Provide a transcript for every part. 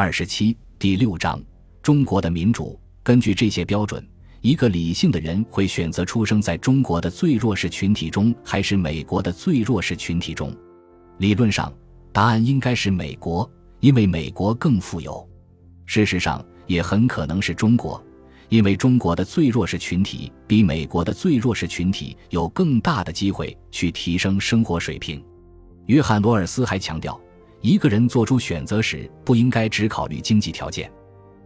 二十七第六章中国的民主。根据这些标准，一个理性的人会选择出生在中国的最弱势群体中，还是美国的最弱势群体中？理论上，答案应该是美国，因为美国更富有。事实上，也很可能是中国，因为中国的最弱势群体比美国的最弱势群体有更大的机会去提升生活水平。约翰·罗尔斯还强调。一个人做出选择时，不应该只考虑经济条件，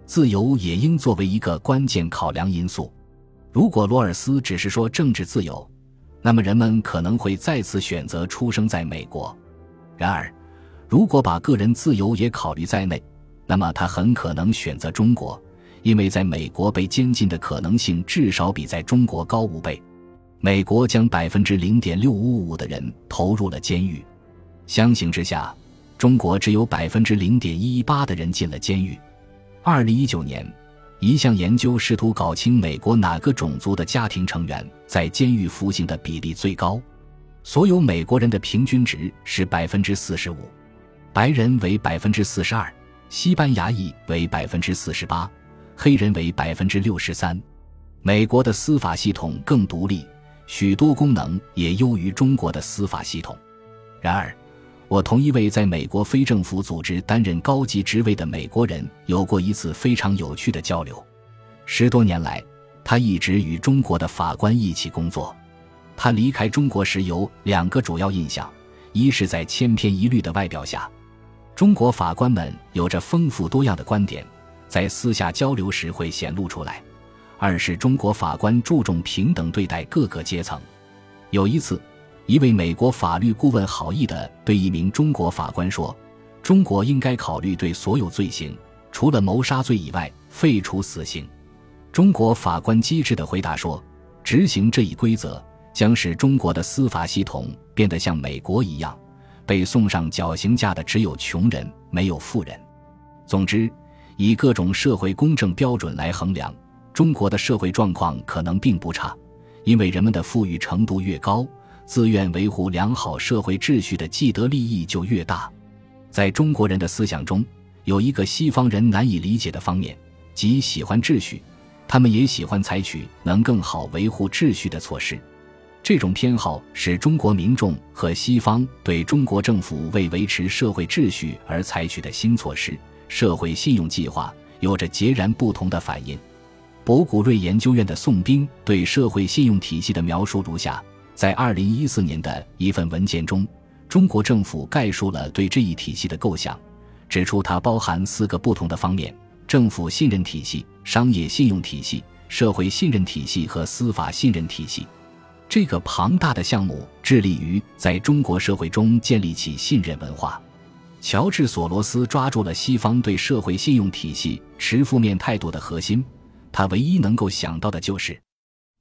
自由也应作为一个关键考量因素。如果罗尔斯只是说政治自由，那么人们可能会再次选择出生在美国。然而，如果把个人自由也考虑在内，那么他很可能选择中国，因为在美国被监禁的可能性至少比在中国高五倍。美国将百分之零点六五五的人投入了监狱，相形之下。中国只有百分之零点一八的人进了监狱。二零一九年，一项研究试图搞清美国哪个种族的家庭成员在监狱服刑的比例最高。所有美国人的平均值是百分之四十五，白人为百分之四十二，西班牙裔为百分之四十八，黑人为百分之六十三。美国的司法系统更独立，许多功能也优于中国的司法系统。然而。我同一位在美国非政府组织担任高级职位的美国人有过一次非常有趣的交流。十多年来，他一直与中国的法官一起工作。他离开中国时有两个主要印象：一是在千篇一律的外表下，中国法官们有着丰富多样的观点，在私下交流时会显露出来；二是中国法官注重平等对待各个阶层。有一次。一位美国法律顾问好意地对一名中国法官说：“中国应该考虑对所有罪行，除了谋杀罪以外，废除死刑。”中国法官机智地回答说：“执行这一规则将使中国的司法系统变得像美国一样，被送上绞刑架的只有穷人，没有富人。总之，以各种社会公正标准来衡量，中国的社会状况可能并不差，因为人们的富裕程度越高。”自愿维护良好社会秩序的既得利益就越大。在中国人的思想中，有一个西方人难以理解的方面，即喜欢秩序，他们也喜欢采取能更好维护秩序的措施。这种偏好使中国民众和西方对中国政府为维持社会秩序而采取的新措施——社会信用计划，有着截然不同的反应。博古瑞研究院的宋兵对社会信用体系的描述如下。在二零一四年的一份文件中，中国政府概述了对这一体系的构想，指出它包含四个不同的方面：政府信任体系、商业信用体系、社会信任体系和司法信任体系。这个庞大的项目致力于在中国社会中建立起信任文化。乔治·索罗斯抓住了西方对社会信用体系持负面态度的核心，他唯一能够想到的就是。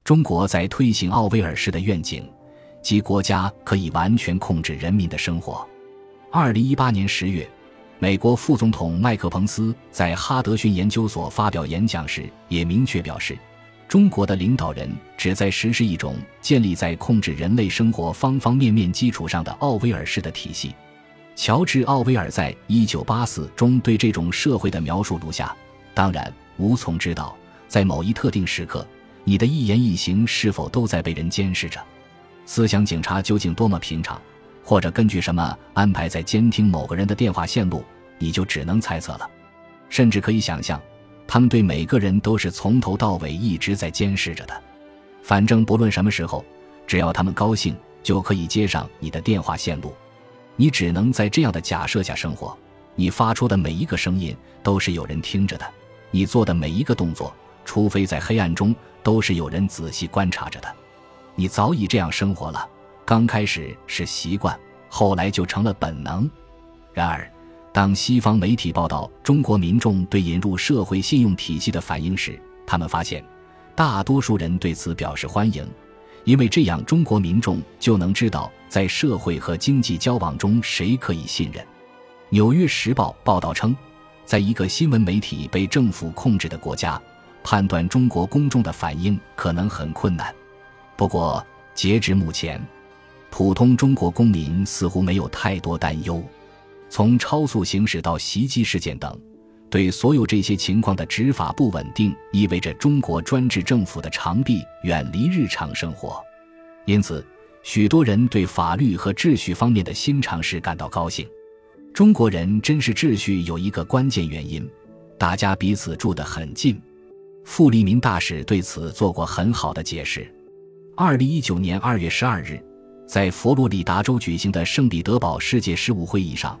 中国在推行奥威尔式的愿景，即国家可以完全控制人民的生活。二零一八年十月，美国副总统麦克彭斯在哈德逊研究所发表演讲时，也明确表示，中国的领导人旨在实施一种建立在控制人类生活方方面面基础上的奥威尔式的体系。乔治·奥威尔在《一九八四》中对这种社会的描述如下：当然，无从知道，在某一特定时刻。你的一言一行是否都在被人监视着？思想警察究竟多么平常？或者根据什么安排在监听某个人的电话线路？你就只能猜测了。甚至可以想象，他们对每个人都是从头到尾一直在监视着的。反正不论什么时候，只要他们高兴，就可以接上你的电话线路。你只能在这样的假设下生活。你发出的每一个声音都是有人听着的。你做的每一个动作，除非在黑暗中。都是有人仔细观察着的，你早已这样生活了。刚开始是习惯，后来就成了本能。然而，当西方媒体报道中国民众对引入社会信用体系的反应时，他们发现，大多数人对此表示欢迎，因为这样中国民众就能知道在社会和经济交往中谁可以信任。《纽约时报》报道称，在一个新闻媒体被政府控制的国家。判断中国公众的反应可能很困难，不过截至目前，普通中国公民似乎没有太多担忧。从超速行驶到袭击事件等，对所有这些情况的执法不稳定，意味着中国专制政府的长臂远离日常生活。因此，许多人对法律和秩序方面的新尝试感到高兴。中国人珍视秩序有一个关键原因：大家彼此住得很近。傅立民大使对此做过很好的解释。二零一九年二月十二日。在佛罗里达州举行的圣彼得堡世界事务会议上，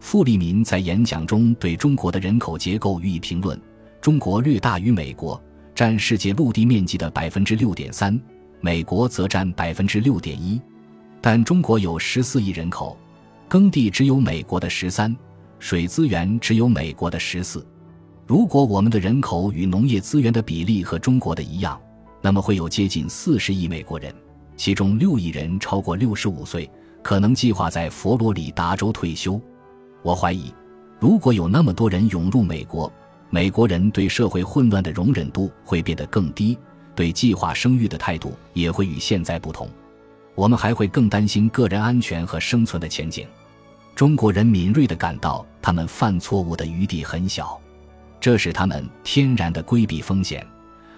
傅立民在演讲中对中国的人口结构予以评论：中国略大于美国，占世界陆地面积的百分之六点三，美国则占百分之六点一。但中国有十四亿人口，耕地只有美国的十三，水资源只有美国的十四。如果我们的人口与农业资源的比例和中国的一样，那么会有接近四十亿美国人。其中六亿人超过六十五岁，可能计划在佛罗里达州退休。我怀疑，如果有那么多人涌入美国，美国人对社会混乱的容忍度会变得更低，对计划生育的态度也会与现在不同。我们还会更担心个人安全和生存的前景。中国人敏锐地感到，他们犯错误的余地很小，这使他们天然地规避风险。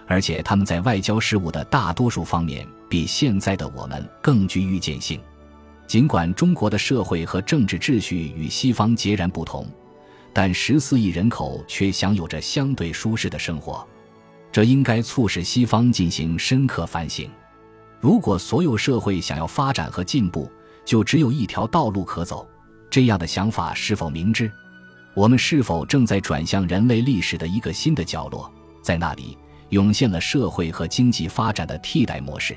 而且他们在外交事务的大多数方面比现在的我们更具预见性。尽管中国的社会和政治秩序与西方截然不同，但十四亿人口却享有着相对舒适的生活，这应该促使西方进行深刻反省。如果所有社会想要发展和进步，就只有一条道路可走，这样的想法是否明智？我们是否正在转向人类历史的一个新的角落，在那里？涌现了社会和经济发展的替代模式。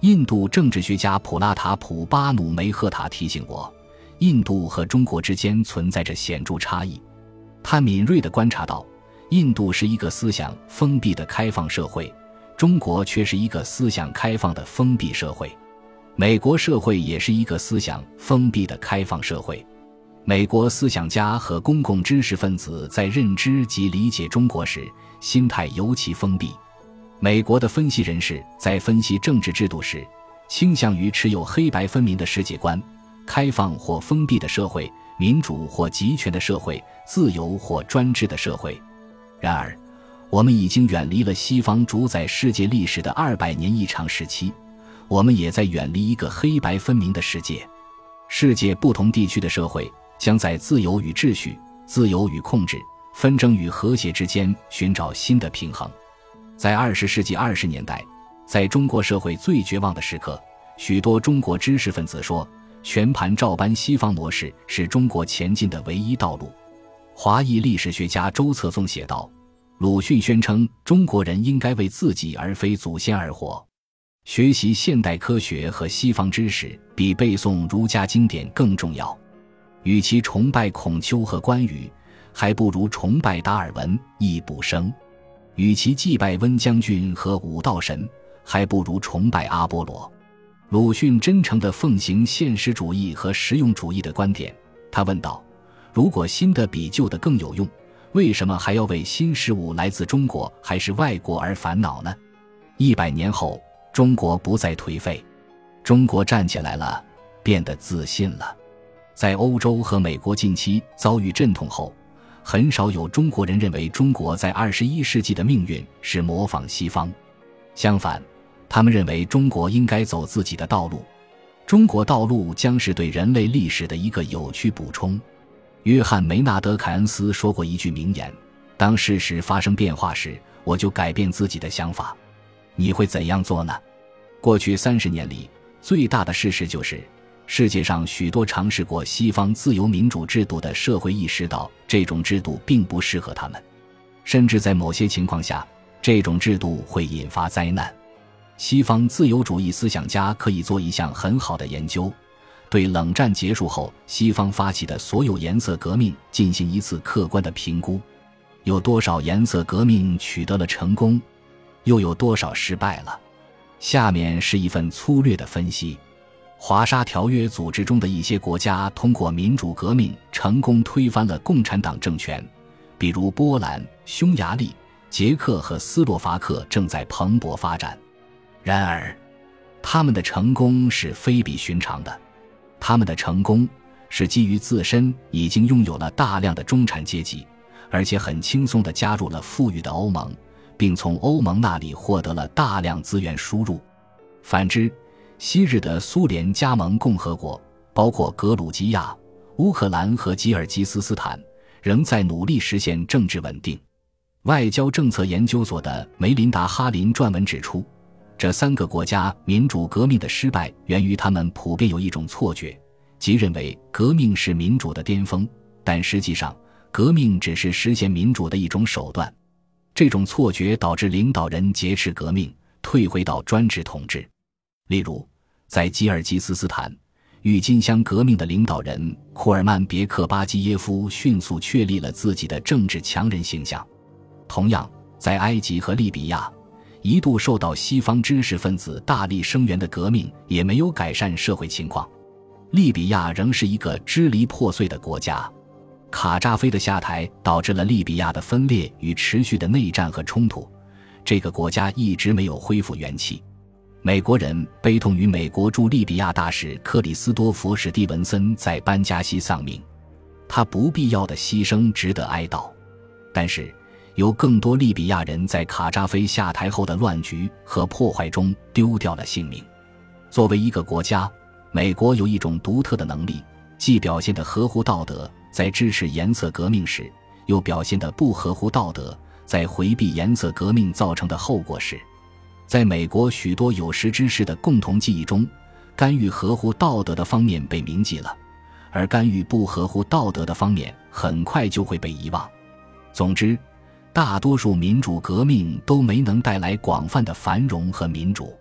印度政治学家普拉塔普巴努梅赫塔提醒我，印度和中国之间存在着显著差异。他敏锐地观察到，印度是一个思想封闭的开放社会，中国却是一个思想开放的封闭社会。美国社会也是一个思想封闭的开放社会。美国思想家和公共知识分子在认知及理解中国时，心态尤其封闭。美国的分析人士在分析政治制度时，倾向于持有黑白分明的世界观：开放或封闭的社会，民主或集权的社会，自由或专制的社会。然而，我们已经远离了西方主宰世界历史的二百年一长时期，我们也在远离一个黑白分明的世界。世界不同地区的社会。将在自由与秩序、自由与控制、纷争与和谐之间寻找新的平衡。在二十世纪二十年代，在中国社会最绝望的时刻，许多中国知识分子说，全盘照搬西方模式是中国前进的唯一道路。华裔历史学家周策纵写道：“鲁迅宣称，中国人应该为自己而非祖先而活。学习现代科学和西方知识，比背诵儒家经典更重要。”与其崇拜孔丘和关羽，还不如崇拜达尔文、易卜生；与其祭拜温将军和武道神，还不如崇拜阿波罗。鲁迅真诚地奉行现实主义和实用主义的观点。他问道：“如果新的比旧的更有用，为什么还要为新事物来自中国还是外国而烦恼呢？”一百年后，中国不再颓废，中国站起来了，变得自信了。在欧洲和美国近期遭遇阵痛后，很少有中国人认为中国在二十一世纪的命运是模仿西方。相反，他们认为中国应该走自己的道路。中国道路将是对人类历史的一个有趣补充。约翰·梅纳德·凯恩斯说过一句名言：“当事实发生变化时，我就改变自己的想法。”你会怎样做呢？过去三十年里，最大的事实就是。世界上许多尝试过西方自由民主制度的社会意识到，这种制度并不适合他们，甚至在某些情况下，这种制度会引发灾难。西方自由主义思想家可以做一项很好的研究，对冷战结束后西方发起的所有颜色革命进行一次客观的评估：有多少颜色革命取得了成功，又有多少失败了？下面是一份粗略的分析。华沙条约组织中的一些国家通过民主革命成功推翻了共产党政权，比如波兰、匈牙利、捷克和斯洛伐克正在蓬勃发展。然而，他们的成功是非比寻常的。他们的成功是基于自身已经拥有了大量的中产阶级，而且很轻松地加入了富裕的欧盟，并从欧盟那里获得了大量资源输入。反之，昔日的苏联加盟共和国，包括格鲁吉亚、乌克兰和吉尔吉斯斯坦，仍在努力实现政治稳定。外交政策研究所的梅琳达·哈林撰文指出，这三个国家民主革命的失败源于他们普遍有一种错觉，即认为革命是民主的巅峰，但实际上，革命只是实现民主的一种手段。这种错觉导致领导人劫持革命，退回到专制统治。例如，在吉尔吉斯斯坦，郁金香革命的领导人库尔曼别克巴基耶夫迅速确立了自己的政治强人形象。同样，在埃及和利比亚，一度受到西方知识分子大力声援的革命也没有改善社会情况。利比亚仍是一个支离破碎的国家。卡扎菲的下台导致了利比亚的分裂与持续的内战和冲突，这个国家一直没有恢复元气。美国人悲痛于美国驻利比亚大使克里斯多弗·史蒂文森在班加西丧命，他不必要的牺牲值得哀悼，但是。有更多利比亚人在卡扎菲下台后的乱局和破坏中丢掉了性命。作为一个国家，美国有一种独特的能力，既表现得合乎道德，在支持颜色革命时，又表现得不合乎道德，在回避颜色革命造成的后果时。在美国许多有识之士的共同记忆中，干预合乎道德的方面被铭记了，而干预不合乎道德的方面很快就会被遗忘。总之。大多数民主革命都没能带来广泛的繁荣和民主。